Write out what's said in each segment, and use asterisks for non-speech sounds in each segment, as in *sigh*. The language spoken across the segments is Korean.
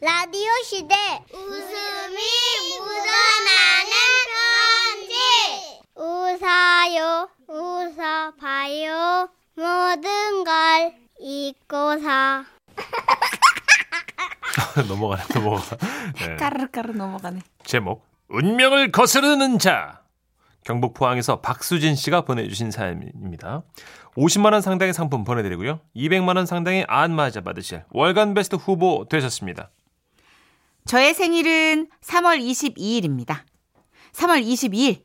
라디오 시대 웃음이 묻어나는 편지 웃어요 웃어봐요 모든 걸 잊고서 *laughs* 넘어가네, 넘어가. 네. 까르르까르 넘어가네. 제목 운명을 거스르는 자 경북 포항에서 박수진 씨가 보내주신 사연입니다. 50만 원 상당의 상품 보내드리고요. 200만 원 상당의 안마자 받으실 월간 베스트 후보 되셨습니다. 저의 생일은 3월 22일입니다. 3월 22일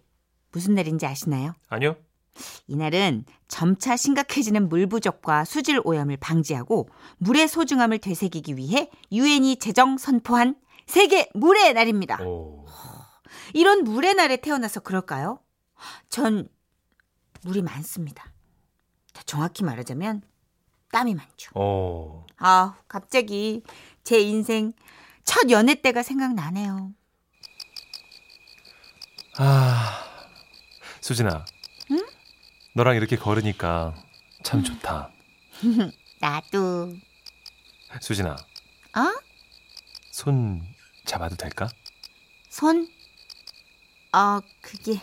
무슨 날인지 아시나요? 아니요? 이날은 점차 심각해지는 물 부족과 수질 오염을 방지하고 물의 소중함을 되새기기 위해 유엔이 제정 선포한 세계 물의 날입니다. 오. 이런 물의 날에 태어나서 그럴까요? 전 물이 많습니다. 정확히 말하자면 땀이 많죠. 오. 아, 갑자기 제 인생 첫 연애 때가 생각나네요. 아, 수진아. 응? 너랑 이렇게 걸으니까 참 좋다. *laughs* 나도. 수진아, 어? 손 잡아도 될까? 손? 어, 그게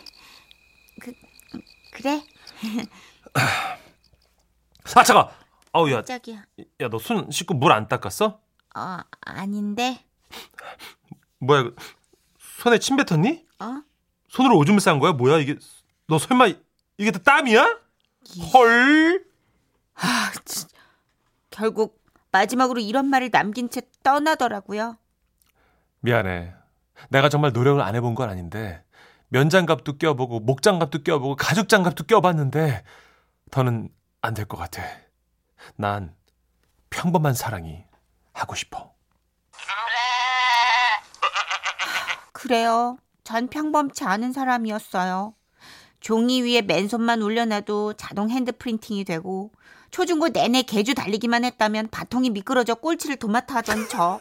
그 그래? *laughs* 아, 잠깐! 아우, 야, 깜짝이야. 야, 너 손 씻고 물 안 닦았어? 어, 아닌데. 뭐야, 이거 손에 침 뱉었니? 어? 손으로 오줌을 싼 거야? 뭐야, 이게? 너 설마 이게 다 땀이야? 헐! 아, 진 결국 마지막으로 이런 말을 남긴 채 떠나더라고요. 미안해. 내가 정말 노력을 안 해본 건 아닌데 면장갑도 껴보고 목장갑도 껴보고 가죽장갑도 껴봤는데 더는 안 될 것 같아. 난 평범한 사랑이 하고 싶어. 그래요. 전 평범치 않은 사람이었어요. 종이 위에 맨손만 올려놔도 자동 hand printing이 되고 초중고 내내 계주 달리기만 했다면 바통이 미끄러져 꼴찌를 도맡아 하던 저.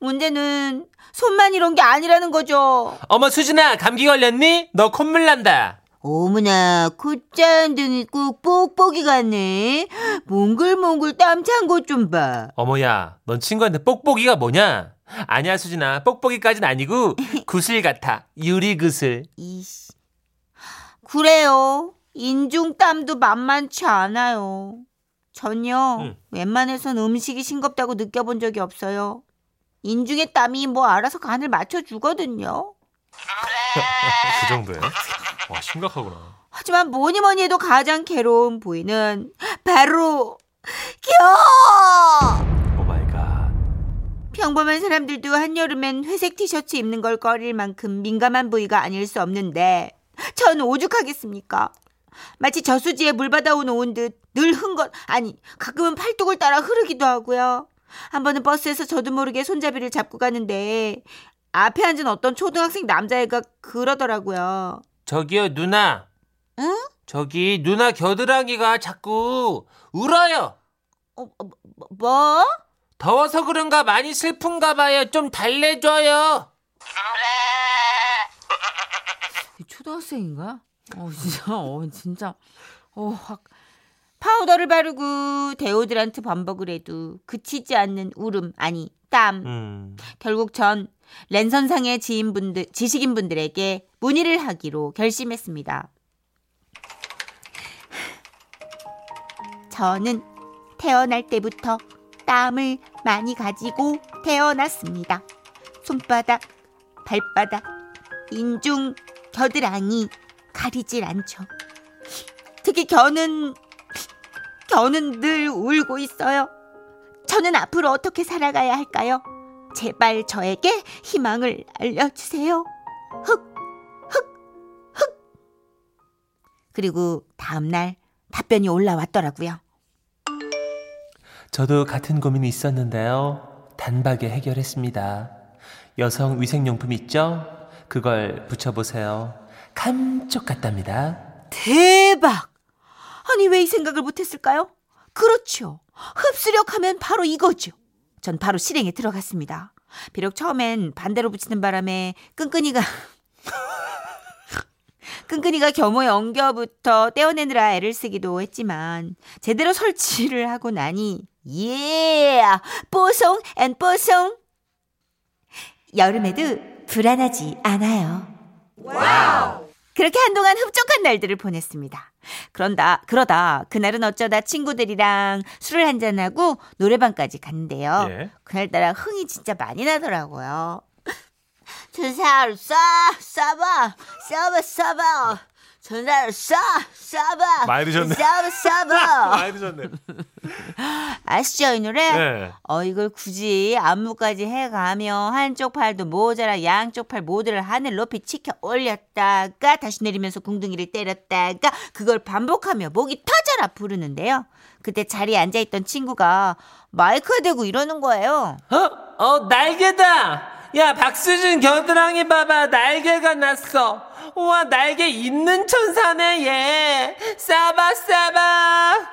문제는 손만 이런 게 아니라는 거죠. 어머 수진아 감기 걸렸니? 너 콧물 난다. 어머나 콧잔등이 꼭 뽁뽁이 같네. 몽글몽글 땀 찬 것 좀 봐. 어머야, 넌 친구한테 뽁뽁이가 뭐냐? 아니야 수진아, 뽁뽁이까진 아니고 *laughs* 구슬 같아. 유리 구슬. 이씨. 그래요. 인중 땀도 만만치 않아요. 전요, 응. 웬만해선 음식이 싱겁다고 느껴본 적이 없어요. 인중의 땀이 뭐 알아서 간을 맞춰주거든요. *laughs* 그 정도야? 와 심각하구나. 하지만 뭐니 뭐니 해도 가장 괴로운 부위는 바로 겨! Oh my god. 평범한 사람들도 한여름엔 회색 티셔츠 입는 걸 꺼릴 만큼 민감한 부위가 아닐 수 없는데 전 오죽하겠습니까? 마치 저수지에 물 받아온 온듯늘 흥건 아니 가끔은 팔뚝을 따라 흐르기도 하고요. 한 번은 버스에서 저도 모르게 손잡이를 잡고 가는데 앞에 앉은 어떤 초등학생 남자애가 그러더라고요. 저기요 누나. 응? 저기 누나 겨드랑이가 자꾸 울어요. 어, 어, 뭐- 뭐? 더워서 그런가 많이 슬픈가 봐요. 좀 달래줘요. 초등학생인가? 어 진짜 어 진짜 어 확 파우더를 바르고 데오드란트 반복을 해도 그치지 않는 울음 아니 땀 음. 결국 전 랜선상의 지인분들 지식인분들에게 문의를 하기로 결심했습니다. 저는 태어날 때부터 땀을 많이 가지고 태어났습니다. 손바닥, 발바닥, 인중, 겨드랑이 가리질 않죠. 특히 겨는 겨는 늘 울고 있어요. 저는 앞으로 어떻게 살아가야 할까요? 제발 저에게 희망을 알려주세요. 흑, 흑, 흑. 그리고 다음날 답변이 올라왔더라고요. 저도 같은 고민이 있었는데요. 단박에 해결했습니다. 여성 위생용품 있죠? 그걸 붙여보세요. 감쪽 같답니다. 대박! 아니, 왜 이 생각을 못했을까요? 그렇죠. 흡수력 하면 바로 이거죠. 전 바로 실행에 들어갔습니다. 비록 처음엔 반대로 붙이는 바람에 끈끈이가 *laughs* 끈끈이가 겸허의 엉겨부터 떼어내느라 애를 쓰기도 했지만 제대로 설치를 하고 나니 예 뽀송 and 뽀송 여름에도 불안하지 않아요. 그렇게 한동안 흡족한 날들을 보냈습니다. 그런다, 그러다 그날은 어쩌다 친구들이랑 술을 한잔하고 노래방까지 갔는데요. 예. 그날따라 흥이 진짜 많이 나더라고요. 천사를 찾아, 사바, 사바, 사바. 천사를 찾아, 쏴봐. 많이 드셨네. 쏴봐, 쏴봐. *laughs* 많이 드셨네. 아시죠, 이 노래? 네. 어, 이걸 굳이 안무까지 해가며 한쪽 팔도 모자라 양쪽 팔 모두를 하늘 높이 치켜 올렸다가 다시 내리면서 궁둥이를 때렸다가 그걸 반복하며 목이 터져라 부르는데요. 그때 자리에 앉아있던 친구가 마이크 대고 이러는 거예요. 어? 어, 날개다! 야, 박수진 겨드랑이 봐봐, 날개가 났어. 우와, 날개 있는 천사네, 얘. 싸바, 싸바. *laughs*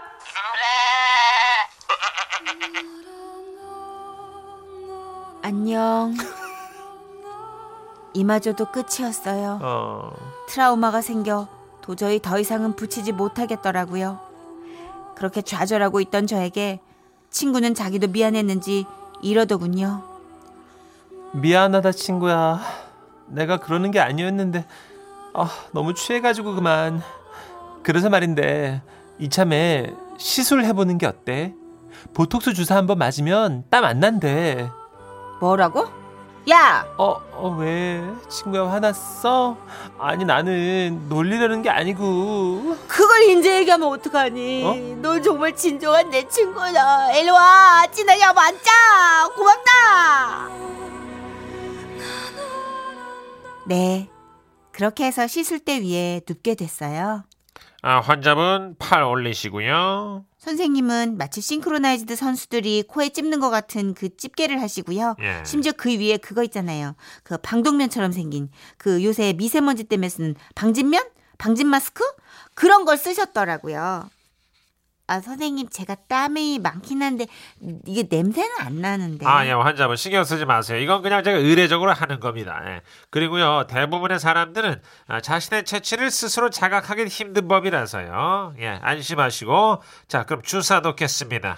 안녕. 이마저도 끝이었어요. 어. 트라우마가 생겨 도저히 더 이상은 붙이지 못하겠더라고요. 그렇게 좌절하고 있던 저에게 친구는 자기도 미안했는지 이러더군요. 미안하다 친구야. 내가 그러는 게 아니었는데 아, 너무 취해가지고 그만. 그래서 말인데 이참에 시술 해보는 게 어때? 보톡스 주사 한번 맞으면 땀 안 난대. 뭐라고? 야! 어, 어, 왜? 친구야 화났어? 아니 나는 놀리려는 게 아니고. 그걸 인제 얘기하면 어떡하니? 어? 넌 정말 진정한 내 친구다. 일로 와. 진하게 맞자. 고맙다. 네. 그렇게 해서 시술대 위에 눕게 됐어요. 아, 환자분 팔 올리시고요. 선생님은 마치 싱크로나이즈드 선수들이 코에 찝는 것 같은 그 집게를 하시고요. 예. 심지어 그 위에 그거 있잖아요. 그 방독면처럼 생긴 그 요새 미세먼지 때문에 쓰는 방진면? 방진 마스크? 그런 걸 쓰셨더라고요. 아, 선생님, 제가 땀이 많긴 한데, 이게 냄새는 안 나는데. 아, 예, 환자분 신경 쓰지 마세요. 이건 그냥 제가 의례적으로 하는 겁니다. 예. 그리고요, 대부분의 사람들은 아, 자신의 체취를 스스로 자각하기 힘든 법이라서요. 예, 안심하시고. 자, 그럼 주사 놓겠습니다.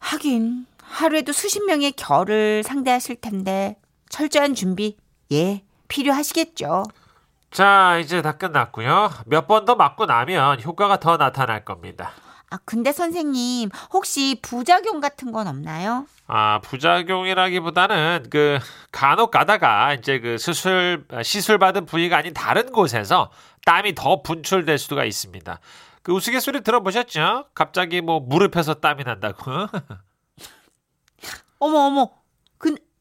하긴, 하루에도 수십 명의 결을 상대하실 텐데, 철저한 준비, 예, 필요하시겠죠. 자, 이제 다 끝났고요. 몇 번 더 맞고 나면 효과가 더 나타날 겁니다. 아, 근데 선생님, 혹시 부작용 같은 건 없나요? 아, 부작용이라기보다는 그 간혹 가다가 이제 그 수술 아, 시술 받은 부위가 아닌 다른 곳에서 땀이 더 분출될 수가 있습니다. 그 우스갯소리 들어보셨죠? 갑자기 뭐 무릎에서 땀이 난다고. *laughs* 어머, 어머.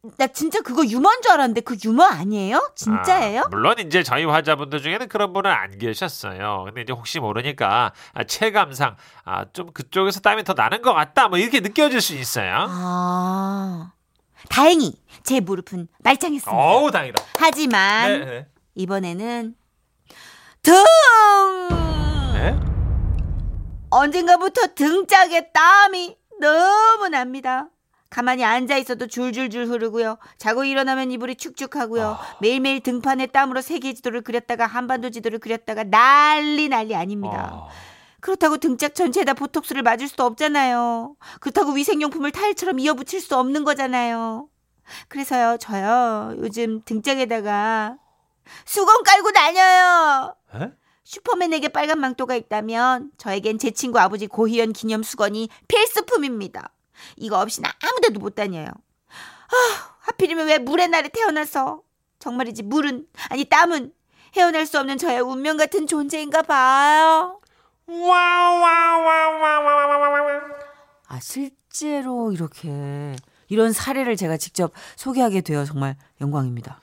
그, 나 진짜 그거 유머인 줄 알았는데, 그 유머 아니에요? 진짜예요? 아, 물론 이제 저희 환자분들 중에는 그런 분은 안 계셨어요. 근데 이제 혹시 모르니까 아, 체감상 아, 좀 그쪽에서 땀이 더 나는 것 같다. 뭐 이렇게 느껴질 수 있어요. 아. 다행히 제 무릎은 말짱했습니다. 어우 다행이다. 하지만 네, 네. 이번에는 등! 네? 언젠가부터 등짝에 땀이 너무 납니다. 가만히 앉아 있어도 줄줄줄 흐르고요. 자고 일어나면 이불이 축축하고요. 매일매일 등판에 땀으로 세계 지도를 그렸다가 한반도 지도를 그렸다가 난리 난리 아닙니다. 어. 그렇다고 등짝 전체에다 보톡스를 맞을 수도 없잖아요. 그렇다고 위생용품을 타일처럼 이어붙일 수 없는 거잖아요. 그래서요, 저요, 요즘 등짝에다가 수건 깔고 다녀요. 에? 슈퍼맨에게 빨간 망토가 있다면 저에겐 제 친구 아버지 고희연 기념 수건이 필수품입니다. 이거 없이는 아무 데도 못 다녀요. 아, 하필이면 왜 물의 날에 태어나서 정말이지 물은 아니 땀은 헤어날 수 없는 저의 운명 같은 존재인가 봐요. 아 실제로 이렇게 이런 사례를 제가 직접 소개하게 되어 정말 영광입니다.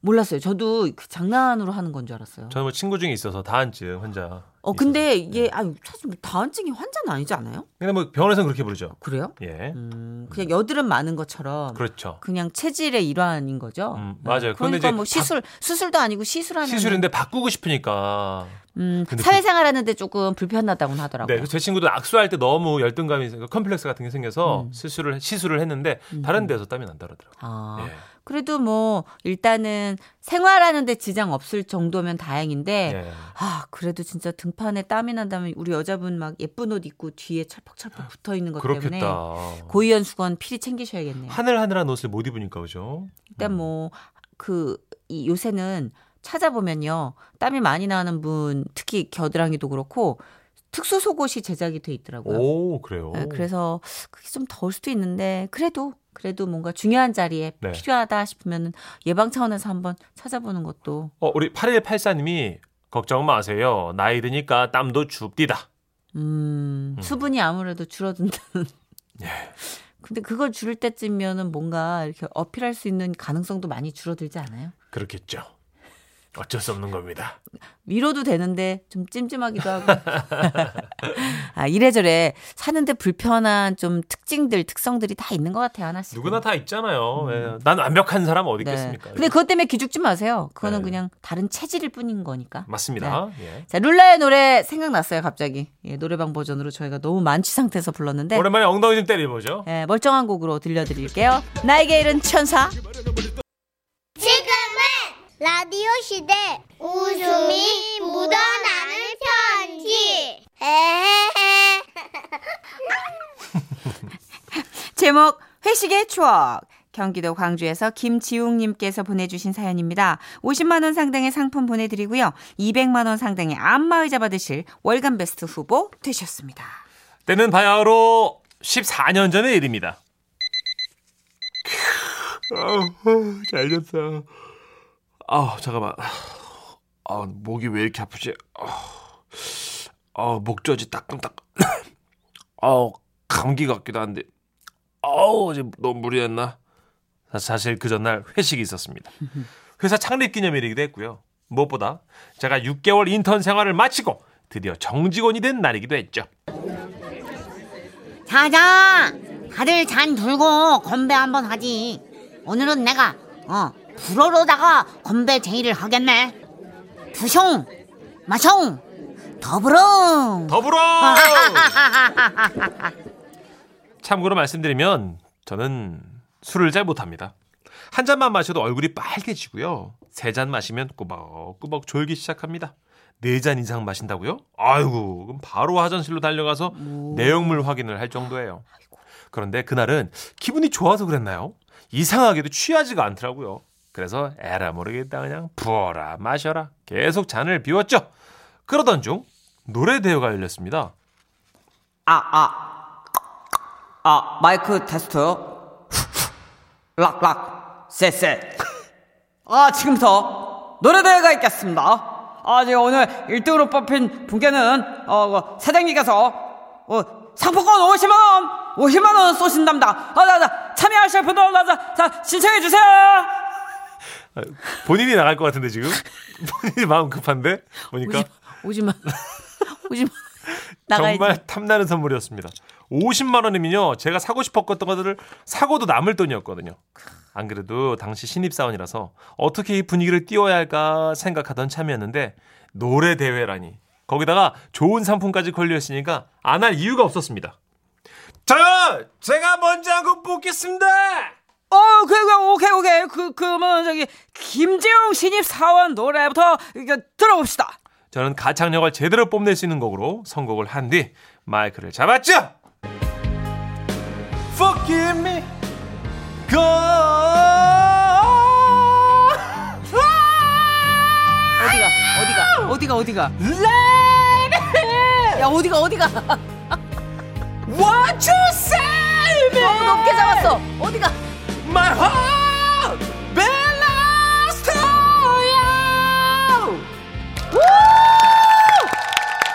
몰랐어요. 저도 그 장난으로 하는 건 줄 알았어요. 저는 뭐 친구 중에 있어서 다한증 환자. 어 근데. 이게 아 사실 뭐 다한증이 환자는 아니지 않아요? 근데 뭐 병원에서는 그렇게 부르죠. 그래요? 예. 음, 그냥 여드름 많은 것처럼 그렇죠. 그냥 체질의 일환인 거죠. 음, 네. 맞아요. 그런데 그러니까 뭐 시술 수술도 아니고 시술하는 시술인데 바꾸고 싶으니까. 음, 근데 사회생활 하는데 조금 불편하다고는 하더라고요. 네, 제 친구도 악수할 때 너무 열등감이 컴플렉스 같은 게 생겨서 음. 시술을 시술을 했는데 다른 데서 땀이 난다 그러더라고요. 아, 예. 그래도 뭐 일단은 생활하는데 지장 없을 정도면 다행인데 예. 아 그래도 진짜 등판에 땀이 난다면 우리 여자분 막 예쁜 옷 입고 뒤에 철퍽철퍽 붙어 있는 것 때문에 그렇겠다. 고위험 수건 필히 챙기셔야겠네요. 하늘하늘한 옷을 못 입으니까 그죠? 일단 뭐 그 이 요새는 찾아보면요 땀이 많이 나는 분 특히 겨드랑이도 그렇고 특수 속옷이 제작이 돼 있더라고요. 오 그래요. 네, 그래서 그게 좀 더울 수도 있는데 그래도 그래도 뭔가 중요한 자리에 네. 필요하다 싶으면 예방 차원에서 한번 찾아보는 것도 어 우리 8184님이 걱정 마세요. 나이 드니까 땀도 줍디다. 음, 수분이 아무래도 줄어든다는. 예. 근데 그걸 줄일 때쯤이면은 뭔가 이렇게 어필할 수 있는 가능성도 많이 줄어들지 않아요? 그렇겠죠. 어쩔 수 없는 겁니다. 위로도 되는데 좀 찜찜하기도 하고. *laughs* 아, 이래저래 사는데 불편한 좀 특징들, 특성들이 다 있는 것 같아요, 하나씩. 누구나 다 있잖아요. 예. 난 완벽한 사람 어디 네. 있겠습니까? 근데 그것 때문에 기죽지 마세요. 그거는 네. 그냥 다른 체질일 뿐인 거니까. 맞습니다. 예. 자, 룰라의 노래 생각났어요, 갑자기. 예, 노래방 버전으로 저희가 너무 만취 상태에서 불렀는데. 오랜만에 엉덩이 좀 때려보죠. 예, 멀쩡한 곡으로 들려드릴게요. 나에게 이른 천사. 라디오 시대 웃음이 묻어나는 편지. 에헤헤. *laughs* 제목 회식의 추억. 경기도 광주에서 김지웅님께서 보내주신 사연입니다. 50만 원 상당의 상품 보내드리고요. 200만 원 상당의 안마의자 받으실 월간 베스트 후보 되셨습니다. 때는 바야흐로 14년 전의 일입니다. *laughs* 잘 잤어. 아, 잠깐만. 아, 목이 왜 이렇게 아프지? 아, 아 목젖이 따끔따끔. *coughs* 아, 감기 같기도 한데. 아우, 어제 너무 무리했나? 사- 사실 그 전날 회식이 있었습니다. 회사 창립 기념일이기도 했고요. 무엇보다 제가 6개월 인턴 생활을 마치고 드디어 정직원이 된 날이기도 했죠. 자자 다들 잔 들고 건배 한번 하지 오늘은 내가 어 불어로다가 건배 제의를 하겠네 두숑 마숑 더불어 더불어! *laughs* 참고로 말씀드리면 저는 술을 잘 못합니다. 한 잔만 마셔도 얼굴이 빨개지고요. 세 잔 마시면 꾸벅꾸벅 졸기 시작합니다. 네 잔 이상 마신다고요? 아이고, 그럼 바로 화장실로 달려가서 내용물 확인을 할 정도예요. 그런데 그날은 기분이 좋아서 그랬나요? 이상하게도 취하지가 않더라고요. 그래서 에라 모르겠다 그냥 부어라 마셔라 계속 잔을 비웠죠. 그러던 중 노래 대회가 열렸습니다. 아, 아, 아, 마이크 테스트요. 락, 락, 셋셋. 아, 지금부터 노래대회가 있겠습니다. 아, 제가 오늘 1등으로 뽑힌 분께는, 어, 어, 사장님께서, 어, 상품권 50만원, 50만원 쏘신답니다. 아, 자, 자, 참여하실 분들, 자, 자, 자, 신청해주세요! 아, 본인이 나갈 것 같은데 지금 *laughs* 본인이 마음 급한데 보니까 오지 마. 오지 마. *laughs* 나가야지. 정말 탐나는 선물이었습니다. 50만 원이면요 제가 사고 싶었던 것들을 사고도 남을 돈이었거든요. 안 그래도 당시 신입 사원이라서 어떻게 이 분위기를 띄워야 할까 생각하던 참이었는데 노래 대회라니 거기다가 좋은 상품까지 걸려 있으니까 안 할 이유가 없었습니다. 자, 제가 먼저 한곡 뽑겠습니다. 어, 그, 그, 오케이, 오케이. 그, 그러면 저기, 김재용 신입사원 노래부터 이거 들어봅시다. 저는 가창력을 제대로 뽐낼 수 있는 곡으로 선곡을 한 뒤 마이크를 잡았죠. Forgive me, go. 어디가? 어디가? 어디가? 야, 어디가? 어디가? What you say, 너무 높게 잡았어. 어디가? My heart belongs to you.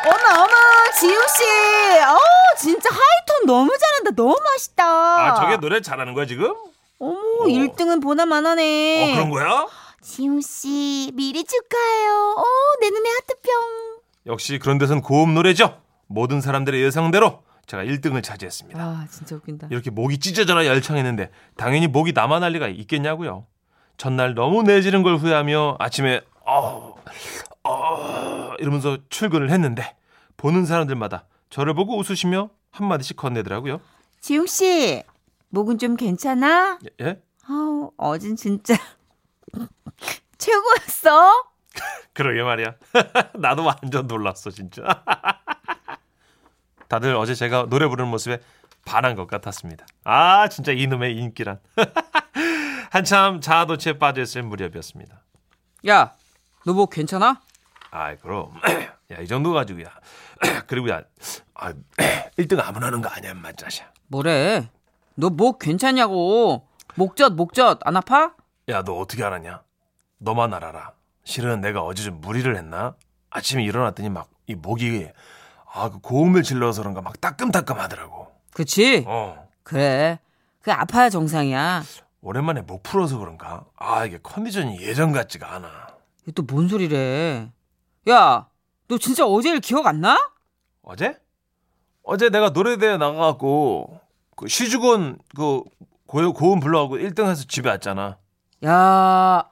어머, 어머, 지우 씨. 어, 진짜 하이톤 너무 잘한다. 너무 멋있다. 아, 저게 노래 잘하는 거야 지금? 어머, 1등은 보나만 하네. 어, 그런 거야? 지우 씨, 미리 축하해요. 어, 내 눈에 하트병. 역시 그런 데선 고음 노래죠. 모든 사람들의 예상대로 제가 1등을 차지했습니다. 아, 진짜 웃긴다. 이렇게 목이 찢어져라 열창했는데 당연히 목이 남아 날 리가 있겠냐고요. 전날 너무 내지른 걸 후회하며 아침에 어, 어 이러면서 출근을 했는데 보는 사람들마다 저를 보고 웃으시며 한마디씩 건네더라고요. 지웅 씨, 목은 좀 괜찮아? 예? 예? 아우, 어진 진짜 *laughs* 최고였어. *laughs* 그러게 말이야. *laughs* 나도 완전 놀랐어, 진짜. 다들 어제 제가 노래 부르는 모습에 반한 것 같았습니다. 아, 진짜 이놈의 인기란. *laughs* 한참 자아도취에 빠져있을 무렵이었습니다. 야, 너 뭐 괜찮아? 아이, 그럼. *clears throat* 야, 이 정도 가지고 야. *clears throat* 그리고 야, 아, *clears throat* 1등 아무나 하는 거 아니야, 인마 자샤. 뭐래? 너 뭐 괜찮냐고. 목젖, 목젖 안 아파? 야, 너 어떻게 알았냐? 너만 알아라. 실은 내가 어제 좀 무리를 했나? 아침에 일어났더니 막 이 목이 아, 그 고음을 질러서 그런가 막 따끔따끔 하더라고. 그치? 어. 그래. 그 아파야 정상이야. 오랜만에 목 풀어서 그런가? 아, 이게 컨디션이 예전 같지가 않아. 또 뭔 소리래? 야, 너 진짜 어제 일 기억 안 나? 어제? 어제 내가 노래대회 나가갖고 그 시주곤 그 고, 고음 불러갖고 1등 해서 집에 왔잖아. 야,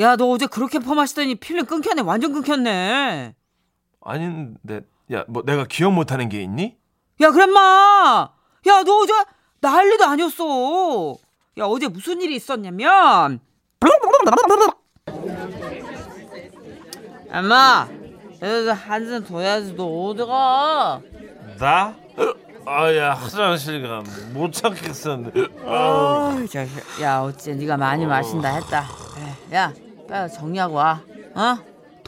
야, 너 어제 그렇게 펌하시더니 필름 끊겼네. 완전 끊겼네. 아닌데, 야, 뭐 내가 기억 못하는 게 있니? 야, 그랬마! 야, 너 어제 난리도 아니었어. 야, 어제 무슨 일이 있었냐면. 엄마, 한잔 더 해야지. 너 어디 가? 나? 아야 화장실 가못 찾겠었는데. 어이, 자식. 야, 어째 네가 많이 마신다 했다. 야, 빨리 정리하고 와. 어?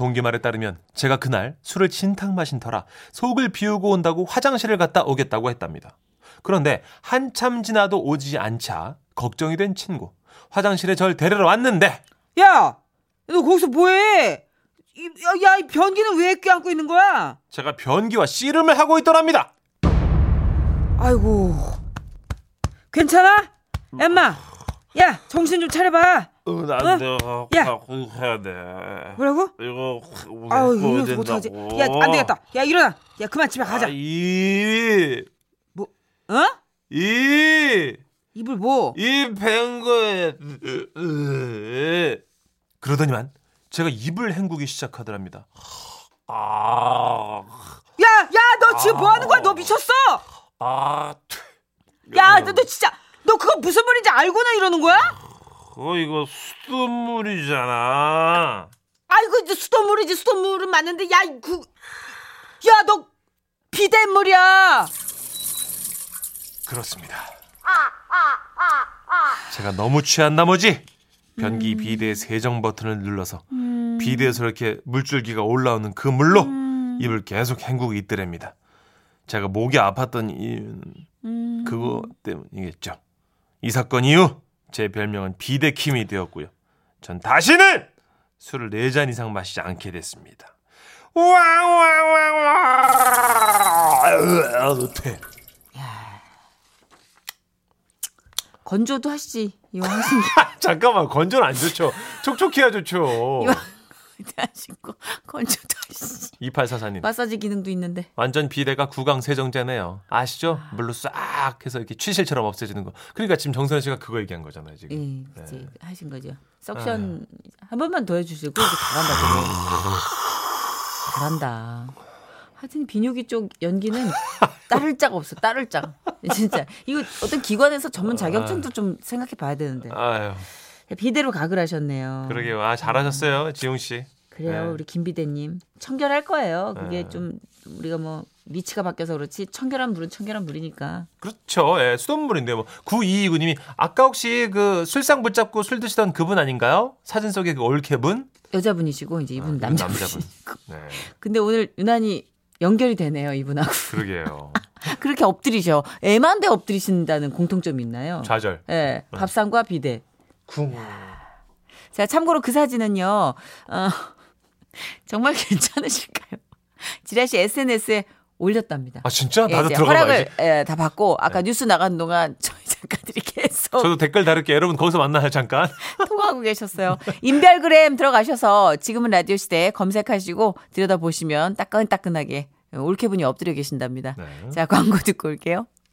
동기 말에 따르면 제가 그날 술을 진탕 마신 터라 속을 비우고 온다고 화장실을 갔다 오겠다고 했답니다. 그런데 한참 지나도 오지 않자 걱정이 된 친구. 화장실에 절 데리러 왔는데 야, 너 거기서 뭐해? 이, 야, 야, 이 변기는 왜 껴안고 있는 거야? 제가 변기와 씨름을 하고 있더랍니다. 아이고, 괜찮아? 엠마, 야, 정신 좀 차려봐. 어, 어? 난 내가 야. 해야 돼. 뭐라고? 이거 아우, 이거? 된다고. 야, 안 되겠다. 야, 일어나. 야, 그만 집에 가자. 아, 이, 어? 이, 이불 뭐? 이 뱅거에. 그러더니만 제가 입을 헹구기 시작하더랍니다. 아, 야, 야, 너 지금 뭐 하는 거야? 너 미쳤어? 아, 야, 너, 너 진짜, 너 그거 무슨 말인지 알고나 이러는 거야? 어, 이거 수돗물이잖아. 아이고, 이제 수돗물이지, 수돗물은 맞는데, 야, 그, 야, 너 비눗물이야. 그렇습니다. 제가 너무 취한 나머지 변기 비데의 세정 버튼을 눌러서 비데에서 이렇게 물줄기가 올라오는 그 물로 입을 계속 헹구고 있더랍니다. 제가 목이 아팠던 이유는 그거 때문이겠죠. 이 사건 이후 제 별명은 비데킴이 되었고요. 전 다시는 술을 네잔 이상 마시지 않게 됐습니다. 왕왕왕왕 퇴. 건조도 하시지. 이왕 하신 *laughs* 잠깐만 건조는 안 좋죠. 촉촉해야 좋죠. 이왕 하신 거 건조도 하시지. 2844님. 마사지 기능도 있는데. 완전 비대가 구강 세정제네요. 아시죠? 물로 싹 해서 이렇게 취실처럼 없애지는 거. 그러니까 지금 정선혜 씨가 그거 얘기한 거잖아요, 지금. 예, 네. 하신 거죠. 석션 한 번만 더 해주시고 잘한다. 잘한다. *laughs* 하여튼 비뇨기 쪽 연기는 따를 짝 없어. 따를 짝. 진짜 이거 어떤 기관에서 전문 자격증도 좀 생각해 봐야 되는데 아유, 비대로 각을 하셨네요. 그러게요. 아, 잘하셨어요, 지용 씨. 그래요, 네. 우리 김 비대님 청결할 거예요. 그게 네. 좀 우리가 뭐 위치가 바뀌어서 그렇지 청결한 물은 청결한 물이니까. 그렇죠. 예, 수돗물인데 뭐 9229님이 아까 혹시 그 술상 붙잡고 술 드시던 그분 아닌가요? 사진 속에 그 올케분? 여자분이시고 이제 이분 아, 이분 남자분. 남자분. *laughs* 네. 근데 오늘 유난히 연결이 되네요 이분하고. 그러게요. *laughs* 그렇게 엎드리셔. 애만데 엎드리신다는 공통점이 있나요? 좌절. 예, 밥상과 비대. 쿵. 자, 참고로 그 사진은요, 어, *laughs* 정말 괜찮으실까요? 지라 씨 SNS에 올렸답니다. 아, 진짜? 예, 나도 이제 들어가 허락을 봐야지. 예, 다 받고 아까 네. 뉴스 나간 동안 *laughs* 저희 작가들이 계속 저도 댓글 다룰게요. 여러분 거기서 만나요, 잠깐. *laughs* 통화하고 계셨어요. 인별그램 들어가셔서 지금은 라디오 시대 검색하시고 들여다보시면 따끈따끈하게 올케분이 엎드려 계신답니다. 네. 자, 광고 듣고 올게요.